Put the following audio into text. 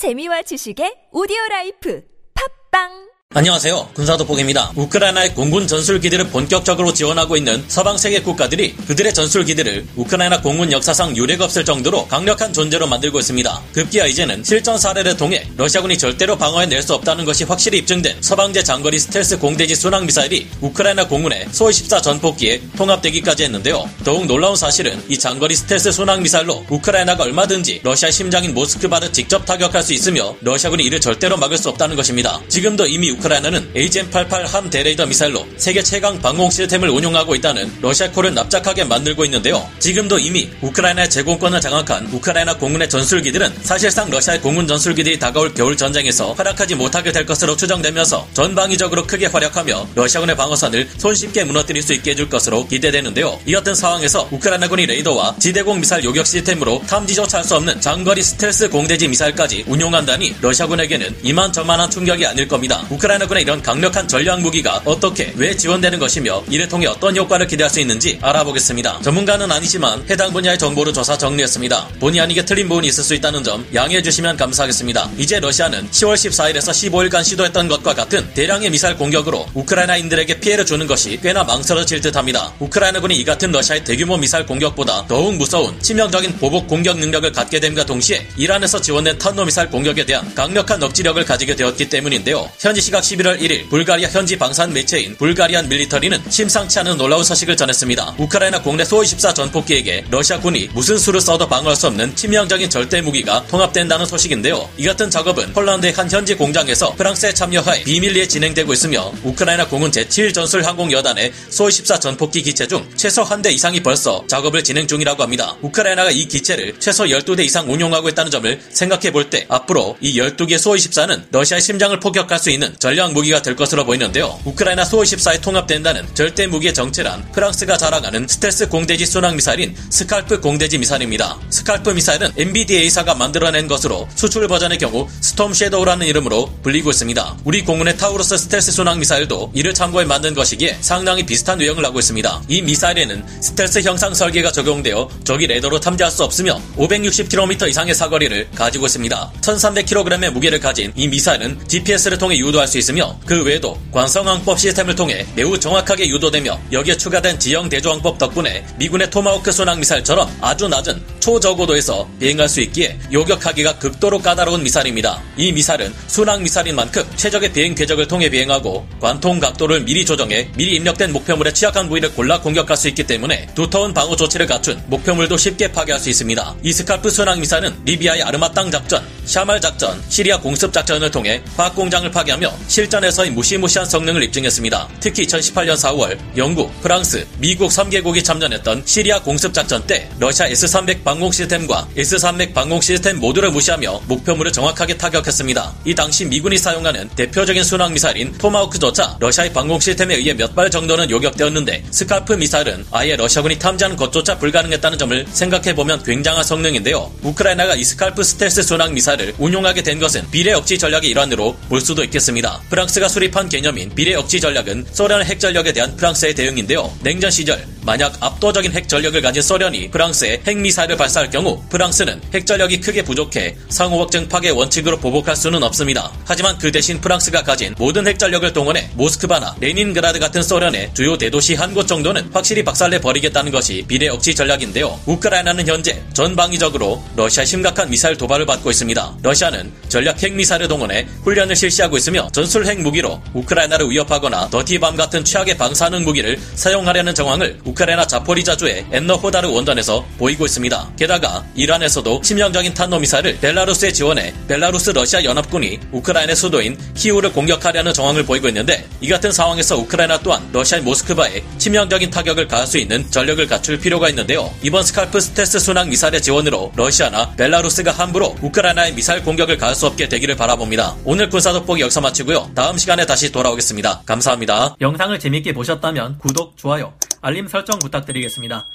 재미와 지식의 오디오 life. 팟빵 안녕하세요. 군사도폭입니다. 우크라이나의 공군 전술기들을 본격적으로 지원하고 있는 서방 세계 국가들이 그들의 전술기들을 우크라이나 공군 역사상 유례가 없을 정도로 강력한 존재로 만들고 있습니다. 급기야 이제는 실전 사례를 통해 러시아군이 절대로 방어해낼 수 없다는 것이 확실히 입증된 서방제 장거리 스텔스 공대지 순항 미사일이 우크라이나 공군의 Su-24 전폭기에 통합되기까지 했는데요. 더욱 놀라운 사실은 이 장거리 스텔스 순항 미사일로 우크라이나가 얼마든지 러시아 심장인 모스크바를 직접 타격할 수 있으며 러시아군이 이를 절대로 막을 수 없다는 것입니다. 지금도 이미 우크라이나는 AGM-88 HARM 대레이더 미사일로 세계 최강 방공 시스템을 운용하고 있다는 러시아 코를 납작하게 만들고 있는데요. 지금도 이미 우크라이나의 제공권을 장악한 우크라이나 공군의 전술기들은 사실상 러시아의 공군 전술기들이 다가올 겨울 전쟁에서 활약하지 못하게 될 것으로 추정되면서 전방위적으로 크게 활약하며 러시아군의 방어선을 손쉽게 무너뜨릴 수 있게 해줄 것으로 기대되는데요. 이 같은 상황에서 우크라이나군이 레이더와 지대공 미사일 요격 시스템으로 탐지조차 할 수 없는 장거리 스텔스 공대지 미사일까지 운용한다니 러시아군에게는 이만저만한 충격이 아닐 겁니다. 우크라 이나군의 이런 강력한 전략 무기가 어떻게 왜 지원되는 것이며 이를 통해 어떤 효과를 기대할 수 있는지 알아보겠습니다. 전문가는 아니지만 해당 분야의 정보를 조사 정리했습니다. 본의 아니게 틀린 부분이 있을 수 있다는 점 양해해 주시면 감사하겠습니다. 이제 러시아는 10월 14일에서 15일간 시도했던 것과 같은 대량의 미사일 공격으로 우크라이나인들에게 피해를 주는 것이 꽤나 망설여질 듯합니다. 우크라이나군이 이 같은 러시아의 대규모 미사일 공격보다 더욱 무서운 치명적인 보복 공격 능력을 갖게 됨과 동시에 이란에서 지원된 탄도미사일 공격에 대한 강력한 억지력을 가지게 되었기 때문인데요. 현지 시각 11월 1일 불가리아 현지 방산 매체인 Bulgarian Military는 심상치 않은 놀라운 소식을 전했습니다. 우크라이나군의 Su-24 전폭기에게 러시아 군이 무슨 수를 써도 방어할 수 없는 치명적인 절대 무기가 통합된다는 소식인데요. 이 같은 작업은 폴란드의 한 현지 공장에서 프랑스의 참여하에 비밀리에 진행되고 있으며 우크라이나 공군 제7 전술 항공 여단의 Su-24 전폭기 기체 중 최소 한 대 이상이 벌써 작업을 진행 중이라고 합니다. 우크라이나가 이 기체를 최소 12대 이상 운용하고 있다는 점을 생각해 볼 때 앞으로 이 12개 Su-24는 러시아의 심장을 폭격할 수 있는 전략 무기가 될 것으로 보이는데요. 우크라이나 Su-24에 통합된다는 절대 무기의 정체란 프랑스가 자랑하는 스텔스 공대지 순항 미사일인 SCALP 공대지 미사일입니다. SCALP 미사일은 MBDA사가 만들어낸 것으로 수출 버전의 경우 Storm Shadow라는 이름으로 불리고 있습니다. 우리 공군의 타우루스 스텔스 순항 미사일도 이를 참고해 만든 것이기에 상당히 비슷한 외형을 하고 있습니다. 이 미사일에는 스텔스 형상 설계가 적용되어 적이 레이더로 탐지할 수 없으며 560km 이상의 사거리를 가지고 있습니다. 1300kg의 무게를 가진 이 미사일은 GPS를 통해 유도할 수 있으며 그 외에도 관성항법 시스템을 통해 매우 정확하게 유도되며 여기에 추가된 지형 대조항법 덕분에 미군의 토마호크 순항 미사일처럼 아주 낮은 초저고도에서 비행할 수 있기에 요격하기가 극도로 까다로운 미사일입니다. 이 미사일은 순항 미사일인 만큼 최적의 비행 궤적을 통해 비행하고 관통 각도를 미리 조정해 미리 입력된 목표물의 취약한 부위를 골라 공격할 수 있기 때문에 두터운 방어 조치를 갖춘 목표물도 쉽게 파괴할 수 있습니다. 이 스칼프 순항 미사일은 리비아의 아르마땅 작전, 샤말 작전, 시리아 공습 작전을 통해 화학 공장을 파괴하며 실전에서의 무시무시한 성능을 입증했습니다. 특히 2018년 4월 영국, 프랑스, 미국 3개국이 참전했던 시리아 공습 작전 때 러시아 S-300 방공 시스템과 S-300 방공 시스템 모두를 무시하며 목표물을 정확하게 타격했습니다. 이 당시 미군이 사용하는 대표적인 순항 미사일인 토마호크조차 러시아의 방공 시스템에 의해 몇 발 정도는 요격되었는데 스칼프 미사일은 아예 러시아군이 탐지하는 것조차 불가능했다는 점을 생각해 보면 굉장한 성능인데요. 우크라이나가 이 스칼프 스텔스 순항 미사일 을 운용하게 된 것은 비례 억지 전략의 일환으로 볼 수도 있겠습니다. 프랑스가 수립한 개념인 비례 억지 전략은 소련 핵 전력에 대한 프랑스의 대응인데요. 냉전 시절 만약 압도적인 핵 전력을 가진 소련이 프랑스에 핵미사일을 발사할 경우 프랑스는 핵 전력이 크게 부족해 상호 확증 파괴 원칙으로 보복할 수는 없습니다. 하지만 그 대신 프랑스가 가진 모든 핵 전력을 동원해 모스크바나 레닌그라드 같은 소련의 주요 대도시 한 곳 정도는 확실히 박살내 버리겠다는 것이 비례 억지 전략인데요. 우크라이나는 현재 전방위적으로 러시아 심각한 미사일 도발을 받고 있습니다. 러시아는 전략 핵 미사일을 동원해 훈련을 실시하고 있으며 전술 핵 무기로 우크라이나를 위협하거나 dirty bomb 같은 최악의 방사능 무기를 사용하려는 정황을 우크라이나 자포리자주의 엔너호다르 원전에서 보이고 있습니다. 게다가 이란에서도 치명적인 탄도미사일을 벨라루스에 지원해 벨라루스 러시아 연합군이 우크라이나 수도인 키우를 공격하려는 정황을 보이고 있는데 이 같은 상황에서 우크라이나 또한 러시아의 모스크바에 치명적인 타격을 가할 수 있는 전력을 갖출 필요가 있는데요. 이번 스칼프 스텔스 순항 미사일의 지원으로 러시아나 벨라루스가 함부로 우크라이나의 미사일 공격을 가할 수 없게 되기를 바라봅니다. 오늘 군사 돋보기 여기서 마치고요. 다음 시간에 다시 돌아오겠습니다. 감사합니다. 영상을 재밌게 보셨다면 구독, 좋아요, 알림 설정 부탁드리겠습니다.